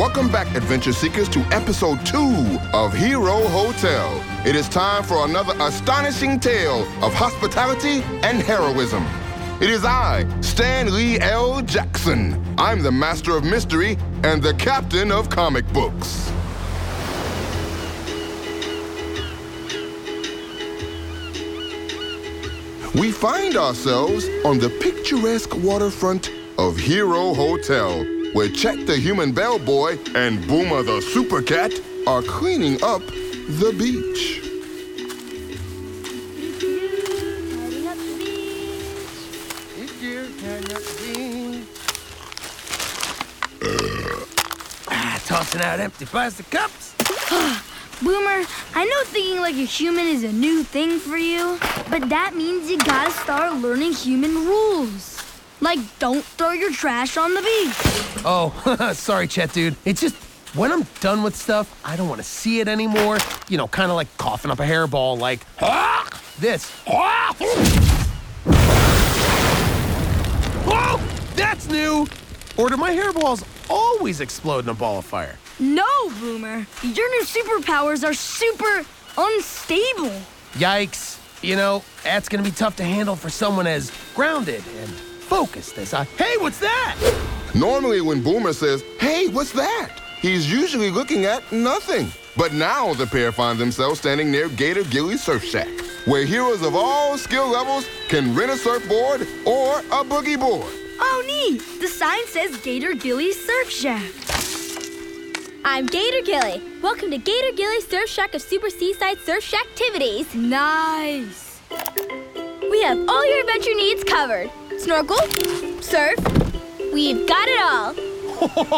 Welcome back, adventure seekers, to episode two of Hero Hotel. It is time for another astonishing tale of hospitality and heroism. It is I, Stan Lee L. Jackson. I'm the master of mystery and the captain of comic books. We find ourselves on the picturesque waterfront of Hero Hotel, where Chet the human bellboy and Boomer the super cat are cleaning up the beach. Ah, tossing out empty plastic cups. Boomer, I know thinking like a human is a new thing for you, but that means you gotta start learning human rules. Like, don't throw your trash on the beach. Oh, sorry, Chet, dude. It's just when I'm done with stuff, I don't want to see it anymore. You know, kind of like coughing up a hairball, like "Ah!" this. "Ah!" Oh, that's new. Or do my hairballs always explode in a ball of fire? No, Boomer. Your new superpowers are super unstable. Yikes. You know, that's gonna be tough to handle for someone as grounded and focused as I. Hey, what's that? Normally, when Boomer says, Hey, what's that? He's usually looking at nothing. But now the pair find themselves standing near Gator Gilly Surf Shack, where heroes of all skill levels can rent a surfboard or a boogie board. Oh, neat. The sign says Gator Gilly Surf Shack. I'm Gator Gilly. Welcome to Gator Gilly Surf Shack of Super Seaside Surf Shack activities. Nice. We have all your adventure needs covered. Snorkel, surf, we've got it all.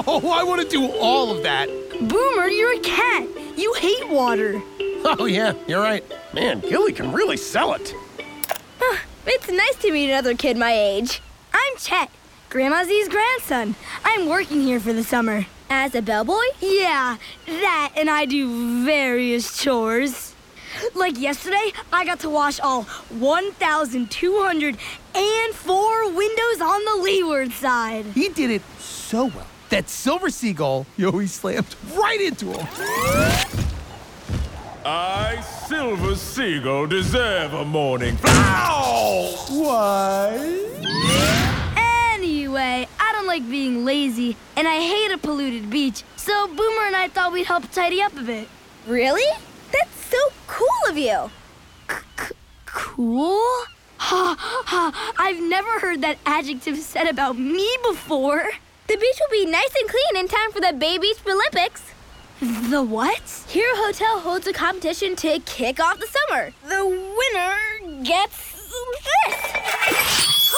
Oh, I want to do all of that. Boomer, you're a cat. You hate water. Oh, yeah, you're right. Man, Gilly can really sell it. It's nice to meet another kid my age. I'm Chet, Grandma Z's grandson. I'm working here for the summer. As a bellboy? Yeah, that and I do various chores. Like yesterday, I got to wash all 1,204 windows on the leeward side. He did it so well. That silver seagull, yo, he slammed right into him. I, Silver Seagull, deserve a morning. Ow! Why? Anyway, I don't like being lazy, and I hate a polluted beach, so Boomer and I thought we'd help tidy up a bit. Really? That's so cool of you. Cool? Ha ha! I've never heard that adjective said about me before. The beach will be nice and clean in time for the Bay Beach Olympics. The what? Hero Hotel holds a competition to kick off the summer. The winner gets this.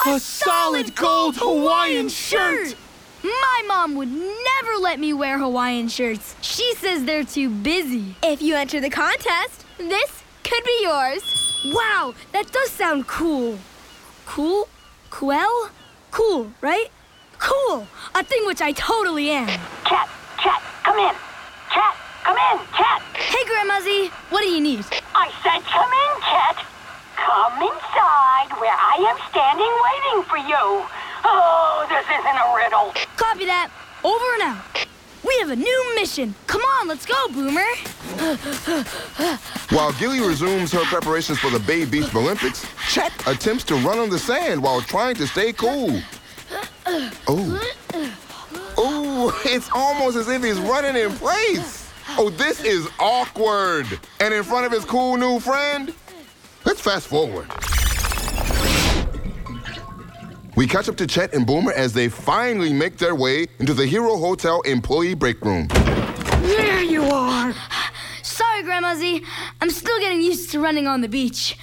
A solid gold Hawaiian shirt. My mom would never let me wear Hawaiian shirts. She says they're too busy. If you enter the contest, this could be yours. Wow, that does sound cool. Cool? Cool? Cool, right? Cool! A thing which I totally am. Chat, chat, come in. Chat, come in, chat. Hey, Grandma Z, what do you need? I said come in, chat. Come inside where I am standing waiting for you. Oh, this isn't a riddle. Copy that. Over and out. We have a new mission. Come on, let's go, Boomer. While Gilly resumes her preparations for the Bay Beach Olympics, Chet attempts to run on the sand while trying to stay cool. Oh. Oh, it's almost as if he's running in place. Oh, this is awkward. And in front of his cool new friend? Let's fast forward. We catch up to Chet and Boomer as they finally make their way into the Hero Hotel employee break room. There you are. Sorry sorry, Grandma Z. I'm still getting used to running on the beach.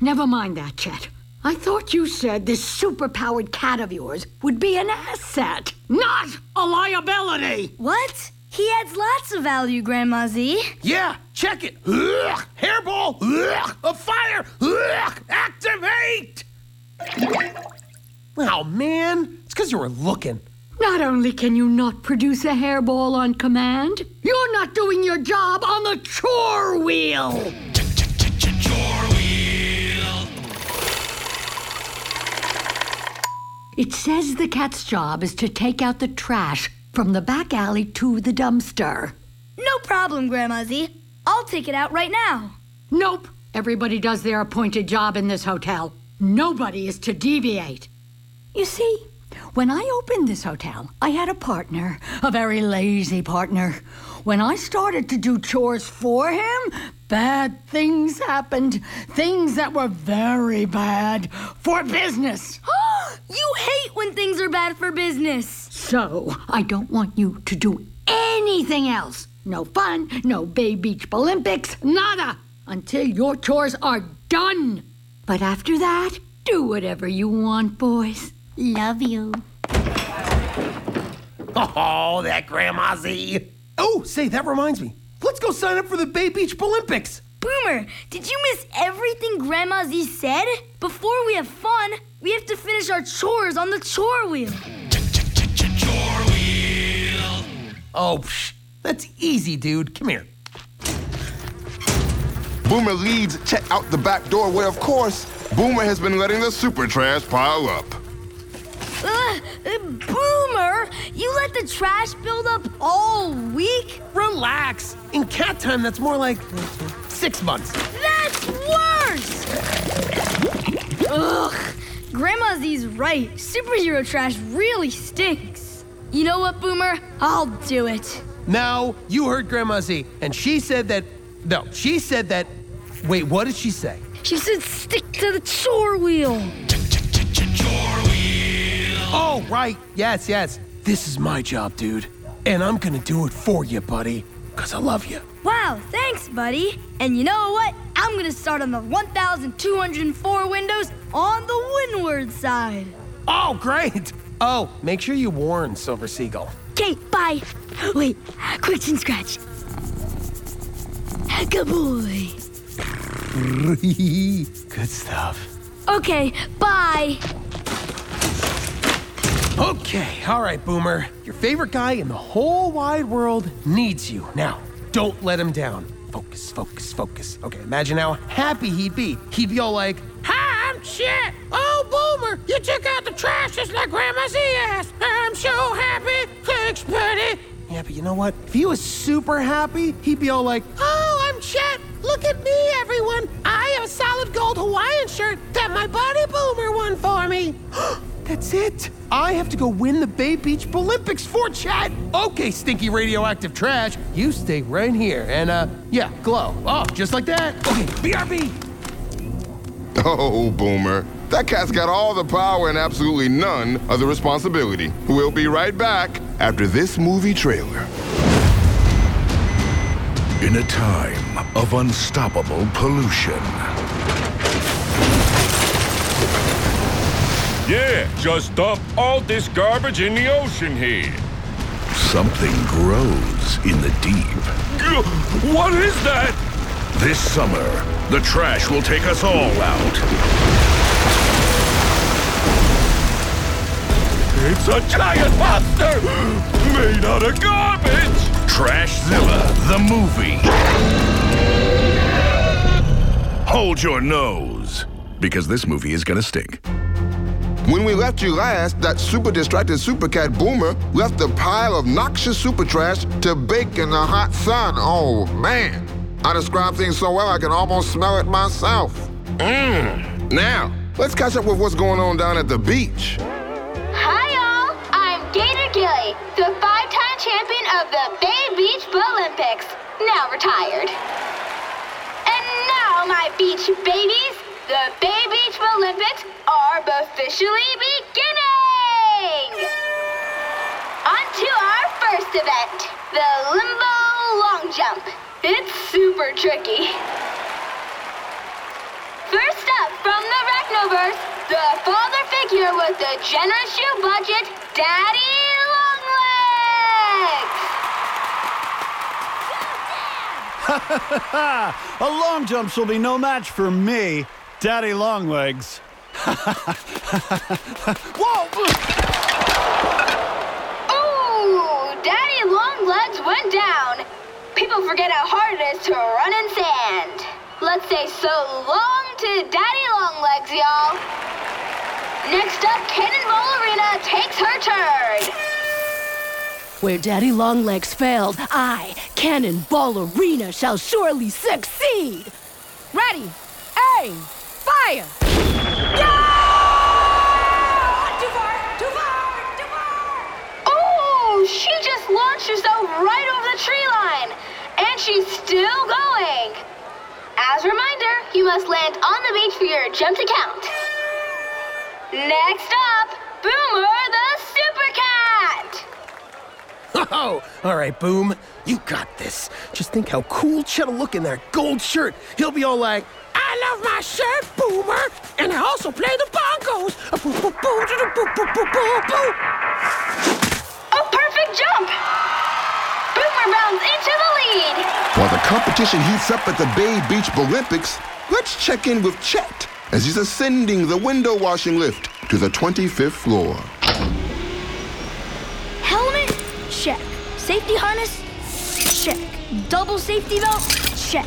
Never mind that, Chet. I thought you said this superpowered cat of yours would be an asset, not a liability. What? He adds lots of value, Grandma Z. Yeah, check it. Ugh, hairball. Ugh, a fire. Ugh, activate. Oh, man. It's because you were looking. Not only can you not produce a hairball on command, you're not doing your job on the chore wheel. chore wheel. It says the cat's job is to take out the trash from the back alley to the dumpster. No problem, Grandma Z. I'll take it out right now. Nope. Everybody does their appointed job in this hotel. Nobody is to deviate. You see, when I opened this hotel, I had a partner, a very lazy partner. When I started to do chores for him, bad things happened. Things that were very bad for business. you hate when things are bad for business. So, I don't want you to do anything else. No fun, no Bay Beach Olympics, nada, until your chores are done. But after that, do whatever you want, boys. Love you. Oh, that Grandma Z. Oh, say, that reminds me. Let's go sign up for the Bay Beach Olympics. Boomer, did you miss everything Grandma Z said? Before we have fun, we have to finish our chores on the chore wheel. Oh, psh, that's easy, dude. Come here. Boomer leads Chet out the back door where, of course, Boomer has been letting the super trash pile up. Uh, uh, Boomer, you let the trash build up all week? Relax. In cat time, that's more like six months. That's worse! Ugh, Grandma Z's right. Superhero trash really stinks. You know what, Boomer? I'll do it. Now, you heard Grandma Z, and she said that. No, she said that. Wait, what did she say? She said stick to the chore wheel. Oh, right. Yes, yes. This is my job, dude. And I'm gonna do it for you, buddy. Because I love you. Wow, thanks, buddy. And you know what? I'm gonna start on the 1,204 windows on the windward side. Oh, great. Oh, make sure you warn Silver Seagull. Okay, bye. Wait, quick chin scratch. Good boy. Good stuff. Okay, bye. Okay, all right, Boomer. Your favorite guy in the whole wide world needs you. Now, don't let him down. Focus, focus, focus. Okay, imagine how happy he'd be. He'd be all like, Hi, I'm Chet. Oh, Boomer, you took out the trash just like Grandma Z asked. I'm so happy. Thanks, buddy. Yeah, but you know what? If he was super happy, he'd be all like, Oh, I'm Chet. Look at me, everyone. I have a solid gold Hawaiian shirt that my buddy Boomer won for me. That's it. I have to go win the Bay Beach Olympics for Chet. Okay, stinky radioactive trash. You stay right here and, uh, yeah, glow. Oh, just like that. Okay, BRB. Oh, Boomer. That cat's got all the power and absolutely none of the responsibility. We'll be right back after this movie trailer. In a time of unstoppable pollution, Yeah, just dump all this garbage in the ocean here. something grows in the deep. What is that? This summer, the trash will take us all out. It's a giant monster made out of garbage. Trashzilla, the movie. Hold your nose, because this movie is gonna stink. When we left you last, that super distracted super cat Boomer left a pile of noxious super trash to bake in the hot sun. Oh, man. I describe things so well I can almost smell it myself. Mmm. Now, let's catch up with what's going on down at the beach. Hi, all. I'm Gator Gilly, the five-time champion of the Bay Beach Olympics, now retired. And now, my beach babies, the Bay Beach Olympics are officially beginning! On to our first event, the Limbo Long Jump. It's super tricky. First up from the Rachnoverse, the father figure with the generous shoe budget, Daddy Longlegs! A long jumps will be no match for me, Daddy Longlegs. Whoa! Ooh, Daddy Longlegs went down. People forget how hard it is to run in sand. Let's say so long to Daddy Longlegs, y'all. Next up, Cannonball Arena takes her turn. Where Daddy Longlegs failed, I, Cannonball Arena, shall surely succeed. Ready, aim, fire! Too far, too far, too far! Ooh, she just launched herself right over the tree line. And she's still going. As a reminder, you must land on the beach for your jump to count. Next up, Boomer the Super Cat. Oh, all right, Boom. You got this. Just think how cool Chet'll look in that gold shirt. He'll be all like, I love my shirt, Boomer, and I also play the bongos. A perfect jump. Boomer rounds into the lead. While the competition heats up at the Bay Beach Olympics, let's check in with Chet as he's ascending the window washing lift to the 25th floor. Helmet? Check. Safety harness? Check. Double safety belt? Check.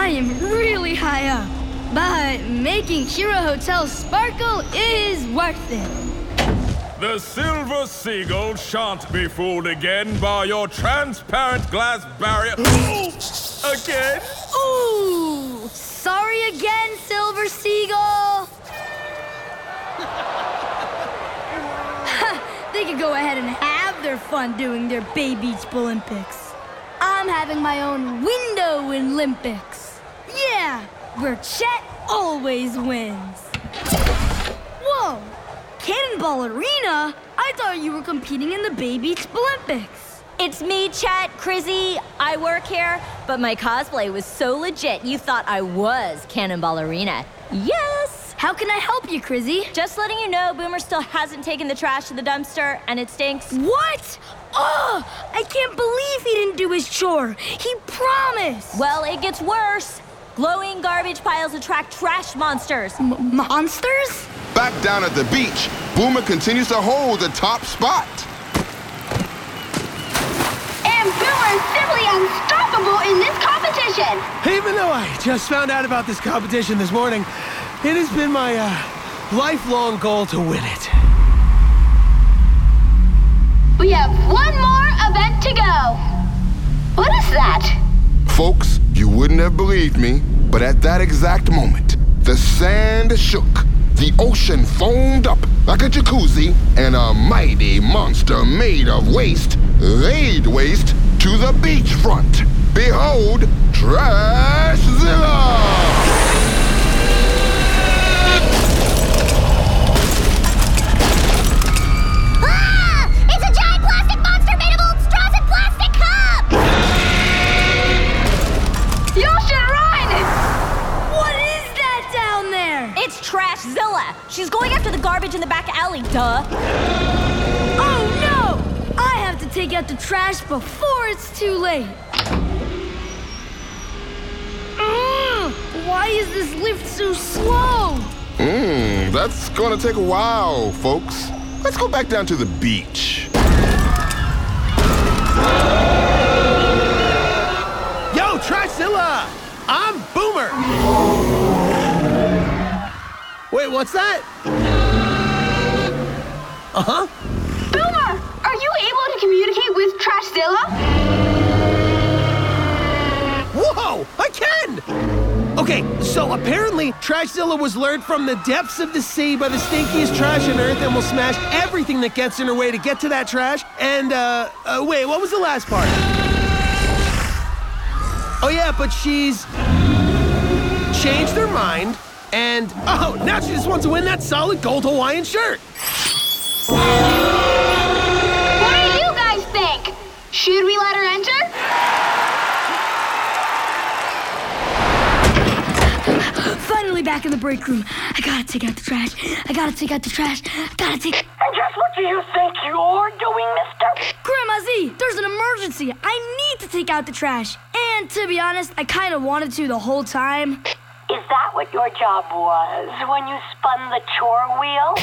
I am really high up. But making Hero Hotel sparkle is worth it. The silver seagull shan't be fooled again by your transparent glass barrier. Ooh! again? Ooh! Sorry again, Silver Seagull! they could go ahead and have their fun doing their Bay Beach Olympics. I'm having my own window Olympics. Yeah, where Chet always wins. Whoa! Cannonball Arena? I thought you were competing in the Bay Beach Olympics. It's me, Chet, Crizzy. I work here, but my cosplay was so legit you thought I was Cannonball Arena. Yes! How can I help you, Crizzy? Just letting you know, Boomer still hasn't taken the trash to the dumpster, and it stinks. What? Oh, I can't believe he didn't do his chore. He promised. Well, it gets worse. Glowing garbage piles attract trash monsters. M- monsters? Back down at the beach, Boomer continues to hold the top spot. And Boomer is simply unstoppable in this competition. Even though I just found out about this competition this morning, it has been my uh, lifelong goal to win it. We have one more event to go. What is that? Folks, you wouldn't have believed me, but at that exact moment, the sand shook, the ocean foamed up like a jacuzzi, and a mighty monster made of waste laid waste to the beachfront. Behold, Trashzilla! Trashzilla. She's going after the garbage in the back alley, duh. Oh no! I have to take out the trash before it's too late. Mm, why is this lift so slow? Mmm, that's gonna take a while, folks. Let's go back down to the beach. Yo, Trashzilla! I'm Boomer! Wait, what's that? Uh huh. Boomer, are you able to communicate with Trashzilla? Whoa! I can! Okay, so apparently Trashzilla was lured from the depths of the sea by the stinkiest trash on Earth and will smash everything that gets in her way to get to that trash. And, uh, uh wait, what was the last part? Oh, yeah, but she's changed her mind and, oh, now she just wants to win that solid gold Hawaiian shirt. What do you guys think? Should we let her enter? Finally back in the break room. I gotta take out the trash. I gotta take out the trash. I gotta take. And just what do you think you're doing, mister? Grandma Z, there's an emergency. I need to take out the trash. And to be honest, I kinda wanted to the whole time. Is that what your job was when you spun the chore wheel?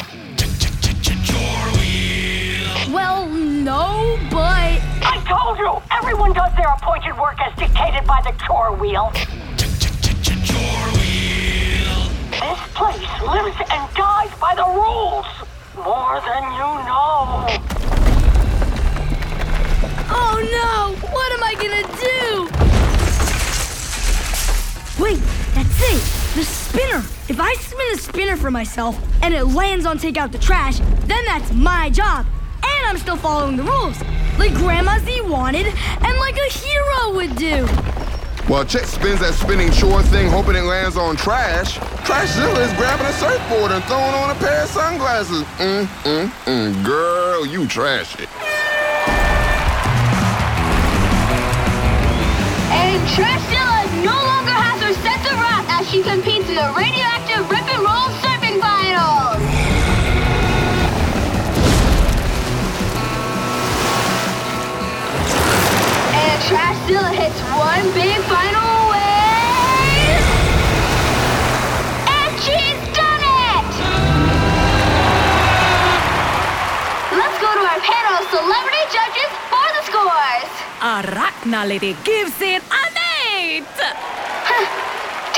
Well, no, but. I told you! Everyone does their appointed work as dictated by the chore wheel. This place lives and dies by the rules. More than you know. Oh no! What am I gonna do? Wait, that's it! The spinner! If I spin the spinner for myself and it lands on take out the trash, then that's my job. And I'm still following the rules. Like Grandma Z wanted and like a hero would do. While Chet spins that spinning chore thing hoping it lands on trash, Trashzilla is grabbing a surfboard and throwing on a pair of sunglasses. Mm, mm, mm. Girl, you trashy. And Trashzilla she competes in the radioactive rip and roll surfing finals. And Trashzilla hits one big final wave. And she's done it! Let's go to our panel of celebrity judges for the scores. Arachna Lady gives it an eight.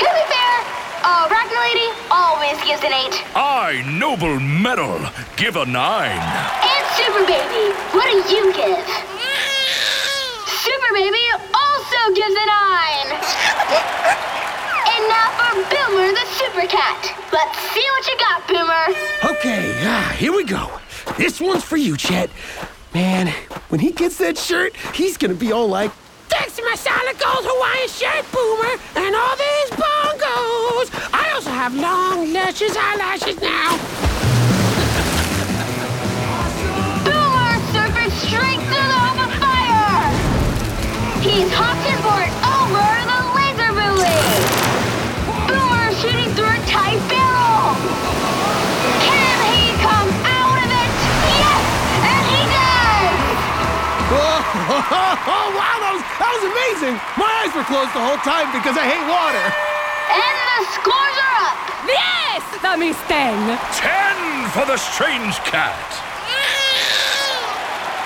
To be fair, Arachna Lady always gives an 8. I, Noble Metal, give a nine. And Super Baby, what do you give? Super Baby also gives a 9. and now for Boomer the Super Cat. Let's see what you got, Boomer. Okay, ah, here we go. This one's for you, Chet. Man, when he gets that shirt, he's gonna be all like, Thanks to my solid gold Hawaiian shirt, Boomer, and all have long, luscious eyelashes now. Boomer surfing straight through the open fire. He's hopped his board over the laser buoy. Boomer shooting through a tight barrel. Can he come out of it? Yes, and he does. Oh, wow, that was, that was amazing. My eyes were closed the whole time because I hate water. And the scores are up. Yes, that means ten. Ten for the strange cat.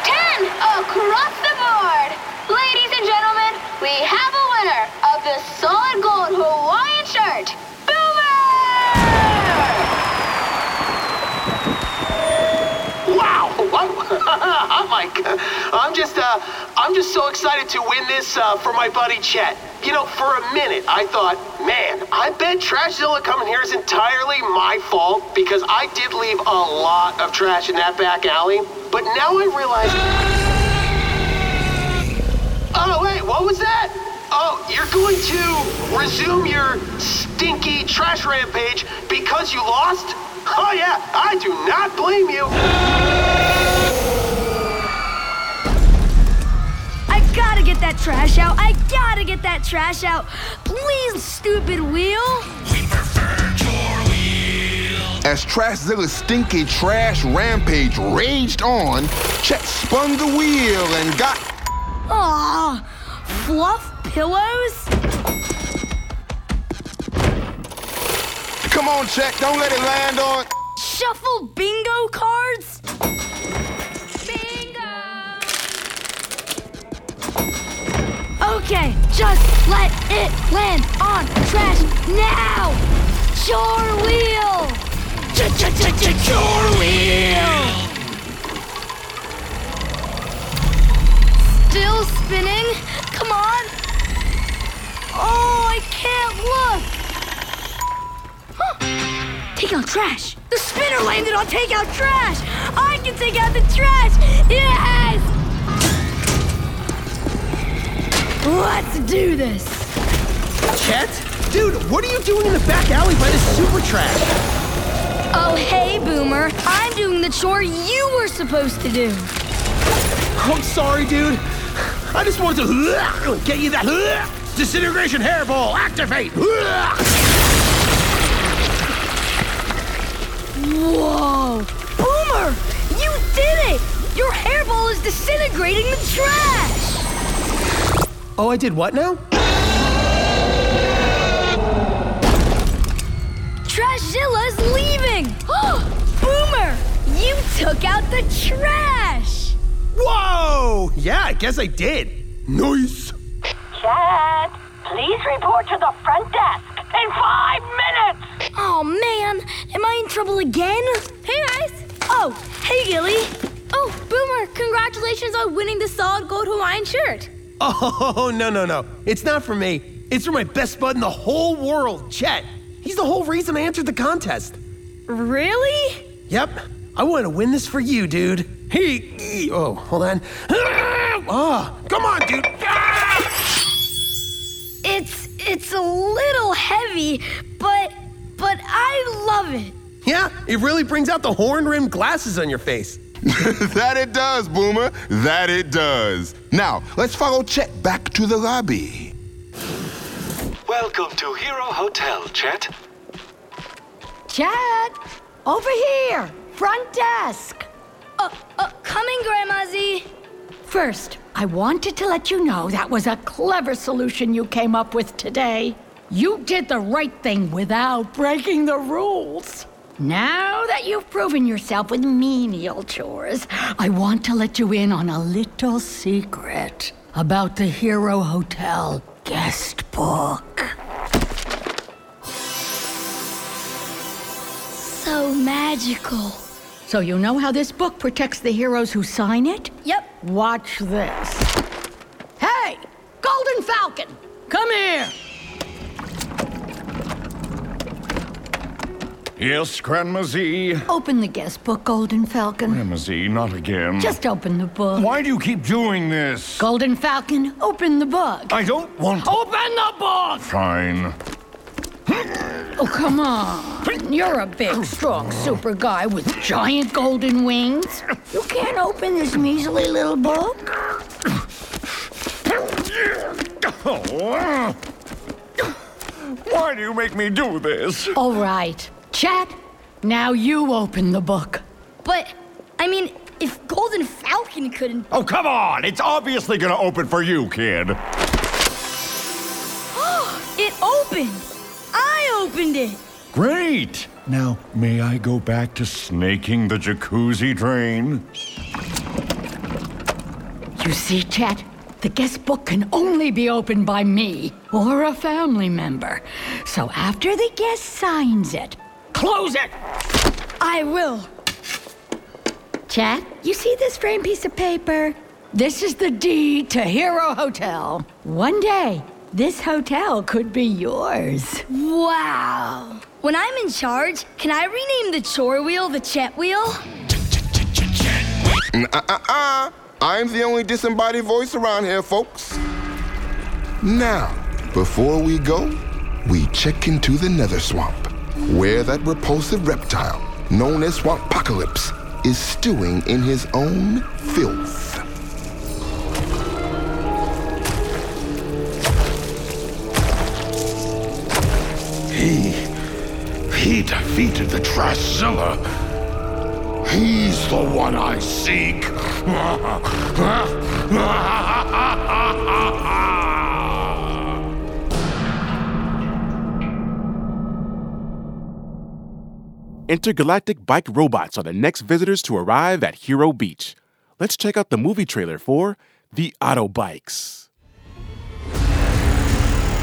Ten across the board. Ladies and gentlemen, we have a winner of the solid gold Hawaiian shirt. Wow! I'm like, I'm just, uh, I'm just so excited to win this uh, for my buddy Chet. You know, for a minute, I thought, man, I bet Trashzilla coming here is entirely my fault because I did leave a lot of trash in that back alley. But now I realize. Oh wait, what was that? Oh, you're going to resume your stinky trash rampage because you lost? Oh yeah, I do not blame you. Get that trash out. Please, stupid wheel. As Trashzilla's stinky trash rampage raged on, Chet spun the wheel and got. Aw, fluff pillows? Come on, Chet, don't let it land on. Shuffle bingo cards? Okay, just let it land on trash now! Chore wheel! Chore wheel! Still spinning? Come on! Oh, I can't look! Huh. Take out trash! The spinner landed on take out trash! I can take out the trash! Yes! Let's do this! Chet? Dude, what are you doing in the back alley by the super trash? Oh, hey, Boomer. I'm doing the chore you were supposed to do. I'm sorry, dude. I just wanted to get you that disintegration hairball. Activate. Whoa! Boomer! You did it! Your hairball is disintegrating the trash! Oh, I did what now? Trashzilla's leaving! Boomer! You took out the trash! Whoa! Yeah, I guess I did. Nice. Chet, please report to the front desk in five minutes! Oh man, am I in trouble again? Hey guys! Oh, hey Gilly! Oh, Boomer, congratulations on winning the solid gold Hawaiian shirt. Oh, no, no, no. It's not for me. It's for my best bud in the whole world, Chet. He's the whole reason I entered the contest. Really? Yep. I want to win this for you, dude. Hey, he- oh, hold on. Ah, come on, dude. It's it's a little heavy, but but I love it. Yeah, it really brings out the horn rimmed glasses on your face. that it does, Boomer. That it does. Now, let's follow Chet back to the lobby. Welcome to Hero Hotel, Chet. Chet, over here, front desk. Uh, uh, coming, Grandma Z. First, I wanted to let you know that was a clever solution you came up with today. You did the right thing without breaking the rules. Now that you've proven yourself with menial chores, I want to let you in on a little secret about the Hero Hotel guest book. So magical. So you know how this book protects the heroes who sign it? Yep. Watch this. Hey, Golden Falcon, come here. Yes, Grandma Z. Open the guest book, Golden Falcon. Grandma Z, not again. Just open the book. Why do you keep doing this? Golden Falcon, open the book. I don't want to. Open the book! Fine. Oh, come on. You're a big, strong super guy with giant golden wings. You can't open this measly little book. Oh. Why do you make me do this? All right. Chat, now you open the book. But, I mean, if Golden Falcon couldn't. Oh, come on! It's obviously gonna open for you, kid. it opened! I opened it! Great! Now, may I go back to snaking the jacuzzi drain? You see, Chat, the guest book can only be opened by me or a family member. So after the guest signs it, close it! I will. Chat, you see this framed piece of paper? This is the deed to Hero Hotel. One day, this hotel could be yours. Wow. When I'm in charge, can I rename the chore wheel the Chet wheel? Uh-uh-uh. I'm the only disembodied voice around here, folks. Now, before we go, we check into the nether swamp, where that repulsive reptile, known as Swampocalypse, is stewing in his own filth. He. he defeated the Trashzilla. He's the one I seek. Intergalactic bike robots are the next visitors to arrive at Hero Beach. Let's check out the movie trailer for The Autobikes.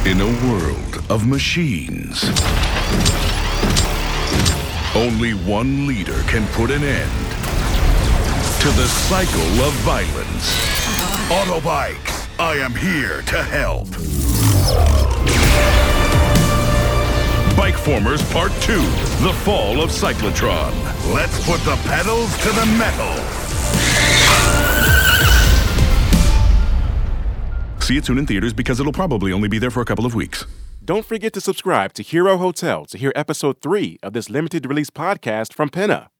In a world of machines, only one leader can put an end to the cycle of violence. Autobike, I am here to help. Bike Formers Part 2 The Fall of Cyclotron. Let's put the pedals to the metal. See it soon in theaters because it'll probably only be there for a couple of weeks. Don't forget to subscribe to Hero Hotel to hear episode 3 of this limited release podcast from Pinna.